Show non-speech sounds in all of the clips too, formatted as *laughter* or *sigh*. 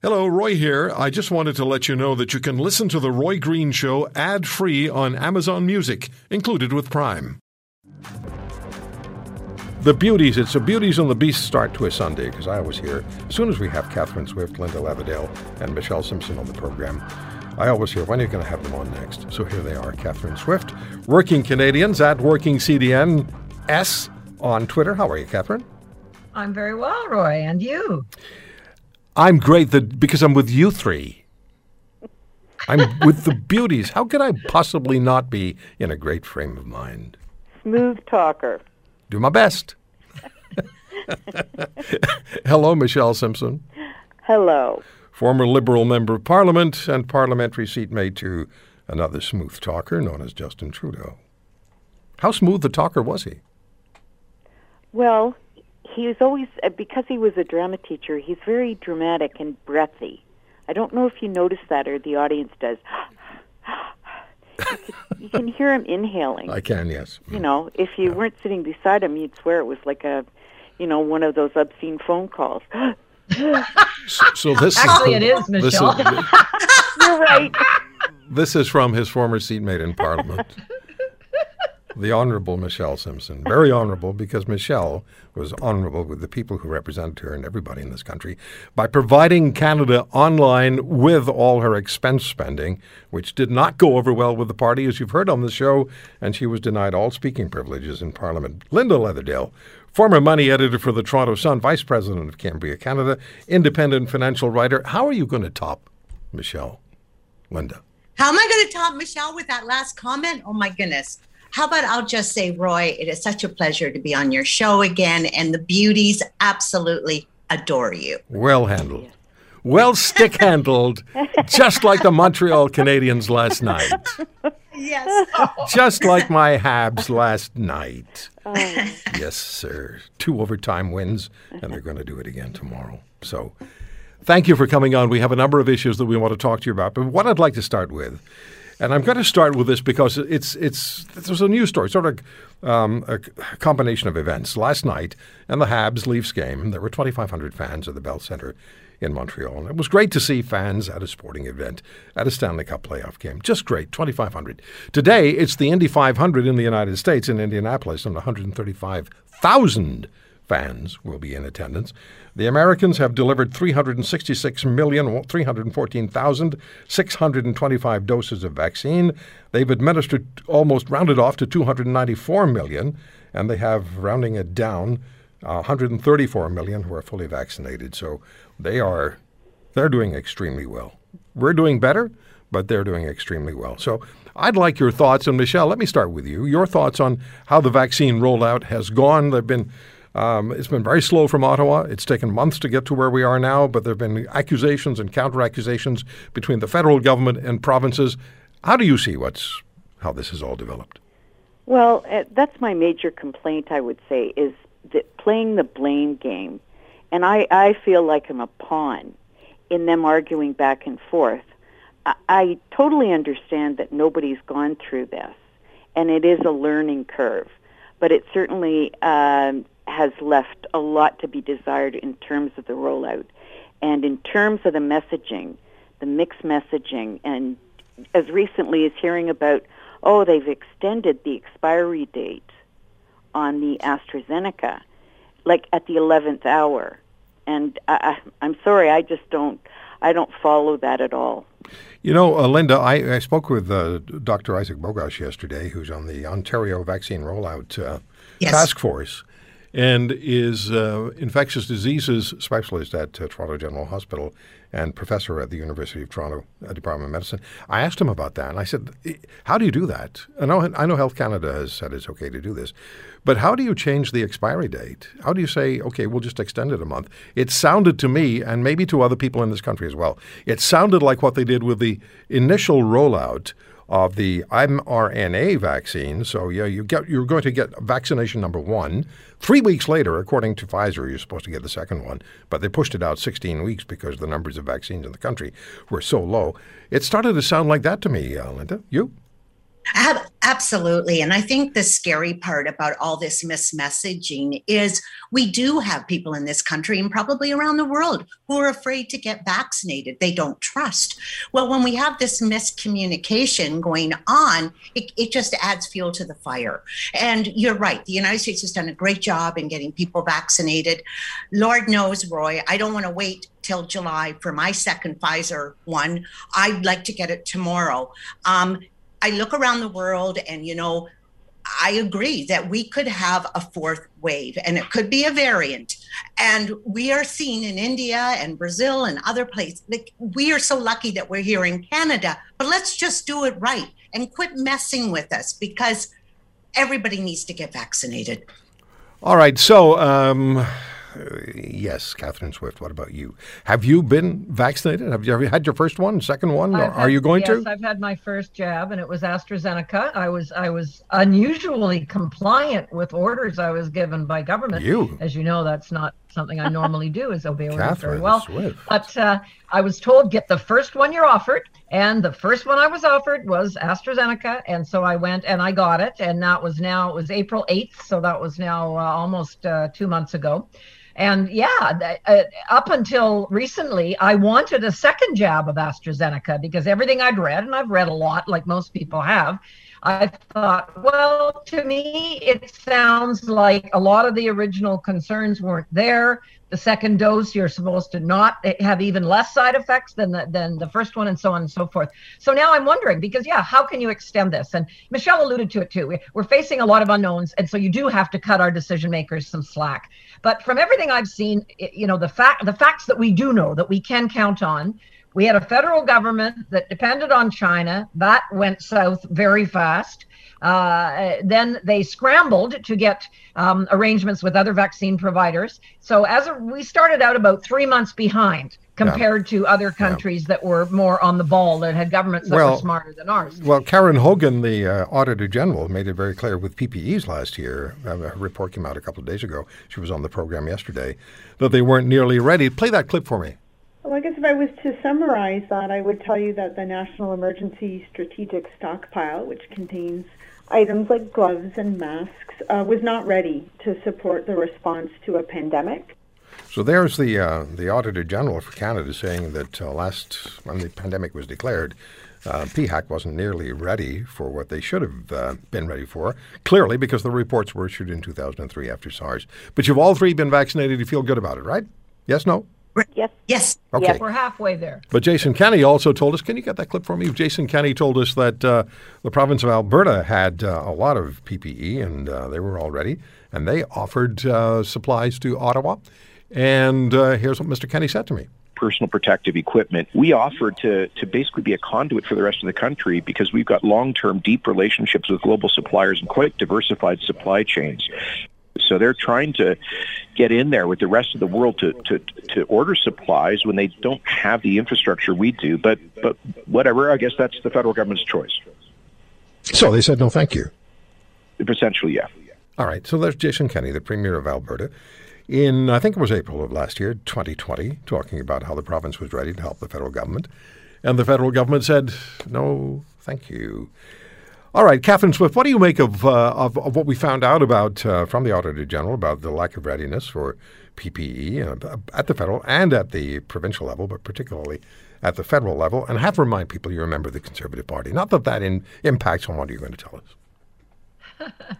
Hello, Roy here. I just wanted to let you know that you can listen to The Roy Green Show ad free on Amazon Music, included with Prime. The Beauties, it's a Beauties and the Beast start to a Sunday, because I always hear, as soon as we have Catherine Swift, Linda Leatherdale, and Michelle Simson on the program, I always hear, when are you going to have them on next? So here they are Catherine Swift, Working Canadians at Working S on Twitter. How are you, Catherine? I'm very well, Roy, and you? I'm great that because I'm with you three. I'm with the beauties. How could I possibly not be in a great frame of mind? Smooth talker. Do my best. *laughs* Hello, Michelle Simson. Hello. Former Liberal Member of Parliament and parliamentary seatmate to another smooth talker known as Justin Trudeau. How smooth the talker was he? Well, he was always uh, because he was a drama teacher. He's very dramatic and breathy. I don't know if you notice that or the audience does. you, can, you can hear him inhaling. I can, yes. You know, if you weren't sitting beside him, you'd swear it was like a, you know, one of those obscene phone calls. So, so this Actually, it is, this Michelle. You're right. This is from his former seatmate in Parliament, the Honourable Michelle Simson. Very honourable because Michelle was honourable with the people who represented her and everybody in this country by providing Canada online with all her expense spending, which did not go over well with the party, as you've heard on the show, and she was denied all speaking privileges in Parliament. Linda Leatherdale. Former money editor for the Toronto Sun, vice president of Cambria Canada, independent financial writer. How are you going to top Michelle? Linda. How am I going to top Michelle with that last comment? Oh my goodness. How about I'll just say, Roy, it is such a pleasure to be on your show again, and the beauties absolutely adore you. Well handled. Well stick handled, just like the Montreal Canadiens last night. Yes. Just like my Habs last night. Oh. *laughs* Yes, sir. Two overtime wins, and they're going to do it again tomorrow. So thank you for coming on. We have a number of issues that we want to talk to you about. But what I'd like to start with, and I'm going to start with this because it's it's there's a news story, sort of um, a combination of events. Last night, and the Habs Leafs game, there were 2,500 fans at the Bell Centre in Montreal. And it was great to see fans at a sporting event, at a Stanley Cup playoff game. Just great, 2,500. Today, it's the Indy 500 in the United States in Indianapolis, and 135,000 fans will be in attendance. The Americans have delivered 366,314,625 doses of vaccine. They've administered almost rounded off to 294 million, and they have, rounding it down, uh, 134 million who are fully vaccinated. So they are they're doing extremely well. We're doing better, but they're doing extremely well. So I'd like your thoughts, and Michelle, let me start with you. Your thoughts on how the vaccine rollout has gone. There've been um, it's been very slow from Ottawa. It's taken months to get to where we are now, but there have been accusations and counter accusations between the federal government and provinces. How do you see what's how this has all developed? Well, uh, that's my major complaint. I would say is that playing the blame game, and I I feel like I'm a pawn in them arguing back and forth. I, I totally understand that nobody's gone through this, and it is a learning curve, but it certainly um, has left a lot to be desired in terms of the rollout, and in terms of the messaging, the mixed messaging, and as recently as hearing about, oh, they've extended the expiry date on the AstraZeneca, like at the eleventh hour, and I, I, I'm sorry, I just don't, I don't follow that at all. You know, uh, Linda, I, I spoke with uh, Dr. Isaac Bogoch yesterday, who's on the Ontario Vaccine Rollout uh, Yes. Task Force and is uh, infectious diseases specialist at uh, Toronto General Hospital and professor at the University of Toronto uh, Department of Medicine. I asked him about that, and I said, "How do you do that?" I know, I know Health Canada has said it's okay to do this, but how do you change the expiry date? How do you say, "Okay, we'll just extend it a month"? It sounded to me, and maybe to other people in this country as well, it sounded like what they did with the initial rollout of the mRNA vaccine. So yeah, you get you're going to get vaccination number one. Three weeks later, according to Pfizer, you're supposed to get the second one, but they pushed it out 16 weeks because the numbers of vaccines in the country were so low. It started to sound like that to me, uh, Linda. You? Absolutely. And I think the scary part about all this mismessaging is we do have people in this country and probably around the world who are afraid to get vaccinated. They don't trust. Well, when we have this miscommunication going on, it, it just adds fuel to the fire. And you're right. The United States has done a great job in getting people vaccinated. Lord knows, Roy, I don't want to wait till July for my second Pfizer one. I'd like to get it tomorrow. Um, I look around the world and, you know, I agree that we could have a fourth wave and it could be a variant. And we are seeing in India and Brazil and other places, like, we are so lucky that we're here in Canada, but let's just do it right and quit messing with us because everybody needs to get vaccinated. All right. So, um, yes, Catherine Swift. What about you? Have you been vaccinated? Have you ever had your first one, second one? I've Are you going yes, to? Yes, I've had my first jab, and it was AstraZeneca. I was I was unusually compliant with orders I was given by government. You, as you know, that's not something I normally do. Is obey orders Catherine very well. Swift. But uh, I was told get the first one you're offered, and the first one I was offered was AstraZeneca, and so I went and I got it, and that was now it was April 8th, so that was now uh, almost uh, two months ago. And yeah, uh, up until recently, I wanted a second jab of AstraZeneca because everything I'd read, and I've read a lot, like most people have, I thought, well, to me, it sounds like a lot of the original concerns weren't there. The second dose, you're supposed to not have even less side effects than the, than the first one, and so on and so forth. So now I'm wondering because, yeah, how can you extend this? And Michelle alluded to it too. We're facing a lot of unknowns, and so you do have to cut our decision makers some slack. But from everything I've seen, you know, the fact the facts that we do know that we can count on. We had a federal government that depended on China. That went south very fast. Uh, then they scrambled to get um, arrangements with other vaccine providers. So as a, we started out about three months behind compared yeah. to other countries yeah. that were more on the ball that had governments that well, were smarter than ours. Well, Karen Hogan, the uh, Auditor General, made it very clear with PPEs last year. Uh, a report came out a couple of days ago. She was on the program yesterday that they weren't nearly ready. Play that clip for me. Well, I guess if I was to summarize that, I would tell you that the National Emergency Strategic Stockpile, which contains items like gloves and masks, uh, was not ready to support the response to a pandemic. So there's the uh, the Auditor General for Canada saying that uh, last when the pandemic was declared, uh, PHAC wasn't nearly ready for what they should have uh, been ready for. Clearly, because the reports were issued in 2003 after SARS. But you've all three been vaccinated. You feel good about it, right? Yes, no. Yes. Yes. Okay. Yes. We're halfway there. But Jason Kenney also told us. Can you get that clip for me? Jason Kenney told us that uh, the province of Alberta had uh, a lot of PPE and uh, they were all ready, and they offered uh, supplies to Ottawa. And uh, here's what Mr. Kenney said to me personal protective equipment. We offered to, to basically be a conduit for the rest of the country because we've got long term, deep relationships with global suppliers and quite diversified supply chains. So they're trying to get in there with the rest of the world to, to, to order supplies when they don't have the infrastructure we do. But, but whatever, I guess that's the federal government's choice. So they said no, thank you. Essentially, yeah. All right. So there's Jason Kenney, the Premier of Alberta in, I think it was April of last year, 2020, talking about how the province was ready to help the federal government. And the federal government said, no, thank you. All right, Catherine Swift, what do you make of, uh, of, of, what we found out about uh, from the Auditor General about the lack of readiness for PPE uh, at the federal and at the provincial level, but particularly at the federal level? And have to remind people you remember the Conservative Party. Not that that in, impacts on what you're going to tell us. *laughs*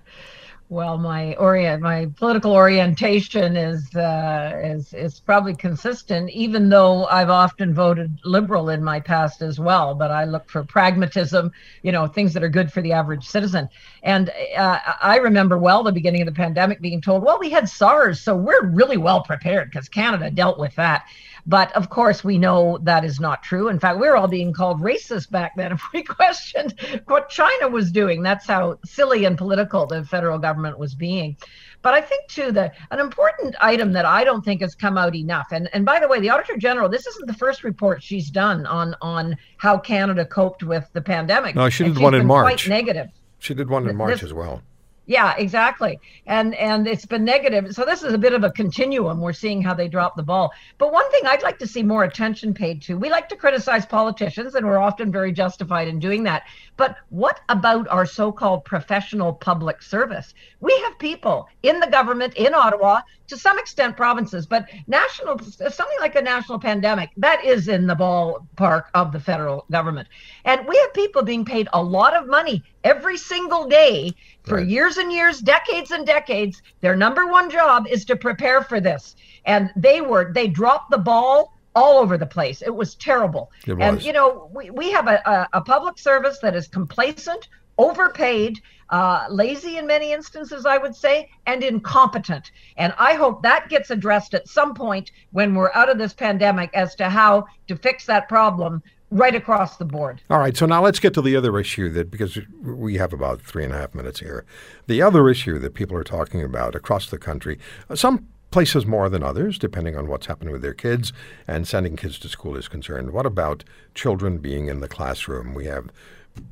well, my orient, my political orientation is uh, is is probably consistent, even though I've often voted liberal in my past as well. But I look for pragmatism, you know, things that are good for the average citizen. And uh, I remember well the beginning of the pandemic being told, "Well, we had SARS, so we're really well prepared because Canada dealt with that." But of course, we know that is not true. In fact, we were all being called racist back then if we *laughs* questioned what China was doing. That's how silly and political the federal government was being. But I think too that an important item that I don't think has come out enough, and, and by the way, the Auditor General, this isn't the first report she's done on on how Canada coped with the pandemic. No, she did one in March. Quite negative. She did one in March this, as well. Yeah, exactly. And and it's been negative. So this is a bit of a continuum. We're seeing how they drop the ball. But one thing I'd like to see more attention paid to. We like to criticize politicians and we're often very justified in doing that. But what about our so-called professional public service? We have people in the government in Ottawa, to some extent provinces, but national something like a national pandemic, that is in the ballpark of the federal government. And we have people being paid a lot of money every single day for right. years and years, decades and decades. Their number one job is to prepare for this. And they were, they dropped the ball all over the place. It was terrible. It was. And, you know, we, we have a, a, a public service that is complacent, overpaid, uh, lazy in many instances, I would say, and incompetent. And I hope that gets addressed at some point when we're out of this pandemic as to how to fix that problem right across the board. All right, so now let's get to the other issue that because we have about three and a half minutes here. The other issue that people are talking about across the country, some places more than others, depending on what's happening with their kids and sending kids to school is concerned. What about children being in the classroom? We have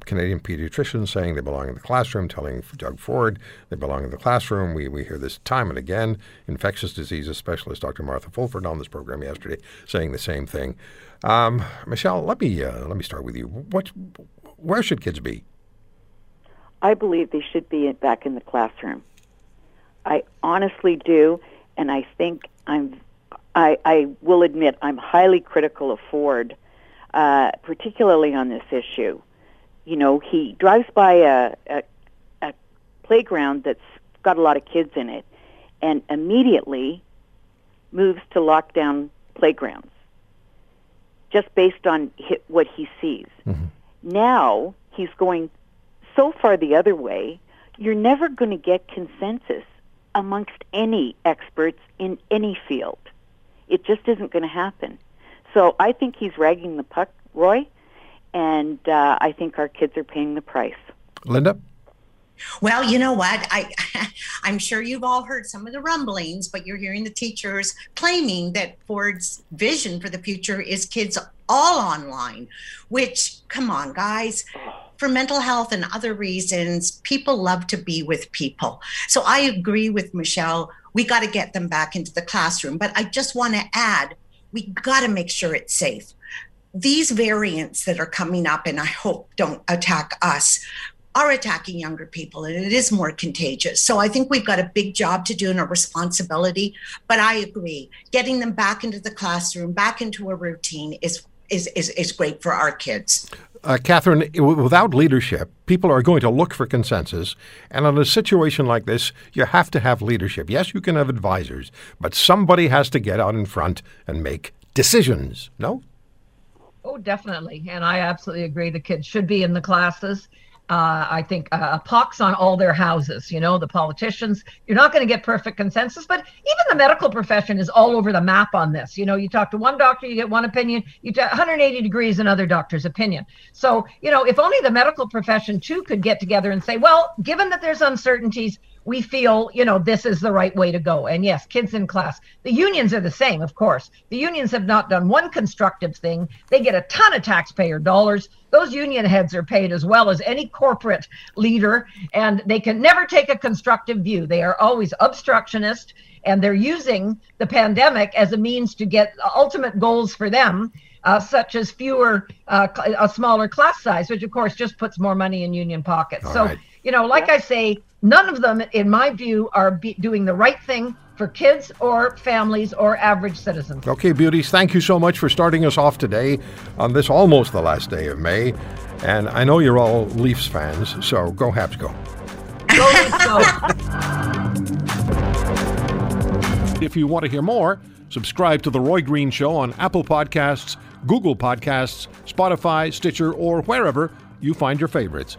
Canadian pediatricians saying they belong in the classroom, telling Doug Ford they belong in the classroom. We, we hear this time and again. Infectious diseases specialist Dr. Martha Fulford on this program yesterday saying the same thing. Um, Michelle, let me uh, let me start with you. What, where should kids be? I believe they should be back in the classroom. I honestly do, and I think I'm. I, I will admit I'm highly critical of Ford, uh, particularly on this issue you know, he drives by a, a, a playground that's got a lot of kids in it and immediately moves to lock down playgrounds just based on what he sees. Mm-hmm. Now he's going so far the other way, you're never going to get consensus amongst any experts in any field. It just isn't going to happen. So I think he's ragging the puck, Roy, and uh, I think our kids are paying the price. Linda? Well, you know what? I *laughs* I'm sure you've all heard some of the rumblings, but you're hearing the teachers claiming that Ford's vision for the future is kids all online, which come on, guys. For mental health and other reasons, people love to be with people. So I agree with Michelle. We got to get them back into the classroom. But I just want to add, we got to make sure it's safe these variants that are coming up, and I hope don't attack us, are attacking younger people and it is more contagious. So I think we've got a big job to do and a responsibility. But I agree, getting them back into the classroom, back into a routine is is is, is great for our kids. Uh, Catherine, without leadership, people are going to look for consensus. And in a situation like this, you have to have leadership. Yes, you can have advisors, but somebody has to get out in front and make decisions. No? Oh, definitely. And I absolutely agree. The kids should be in the classes. Uh, I think uh, a pox on all their houses. You know, the politicians, you're not going to get perfect consensus, but even the medical profession is all over the map on this. You know, you talk to one doctor, you get one opinion, you get 180 degrees another doctor's opinion. So, you know, if only the medical profession too could get together and say, well, given that there's uncertainties, we feel, you know, this is the right way to go. And yes, kids in class. The unions are the same, of course. The unions have not done one constructive thing. They get a ton of taxpayer dollars. Those union heads are paid as well as any corporate leader, and they can never take a constructive view. They are always obstructionist, and they're using the pandemic as a means to get ultimate goals for them. Uh, such as fewer, uh, a smaller class size, which of course just puts more money in union pockets. All so, right. you know, like yeah. I say, None of them, in my view, are be- doing the right thing for kids or families or average citizens. Okay, beauties, thank you so much for starting us off today on this almost the last day of May. And I know you're all Leafs fans, so go Habs go. Go Leafs go. if you want to hear more, subscribe to The Roy Green Show on Apple Podcasts, Google Podcasts, Spotify, Stitcher, or wherever you find your favorites.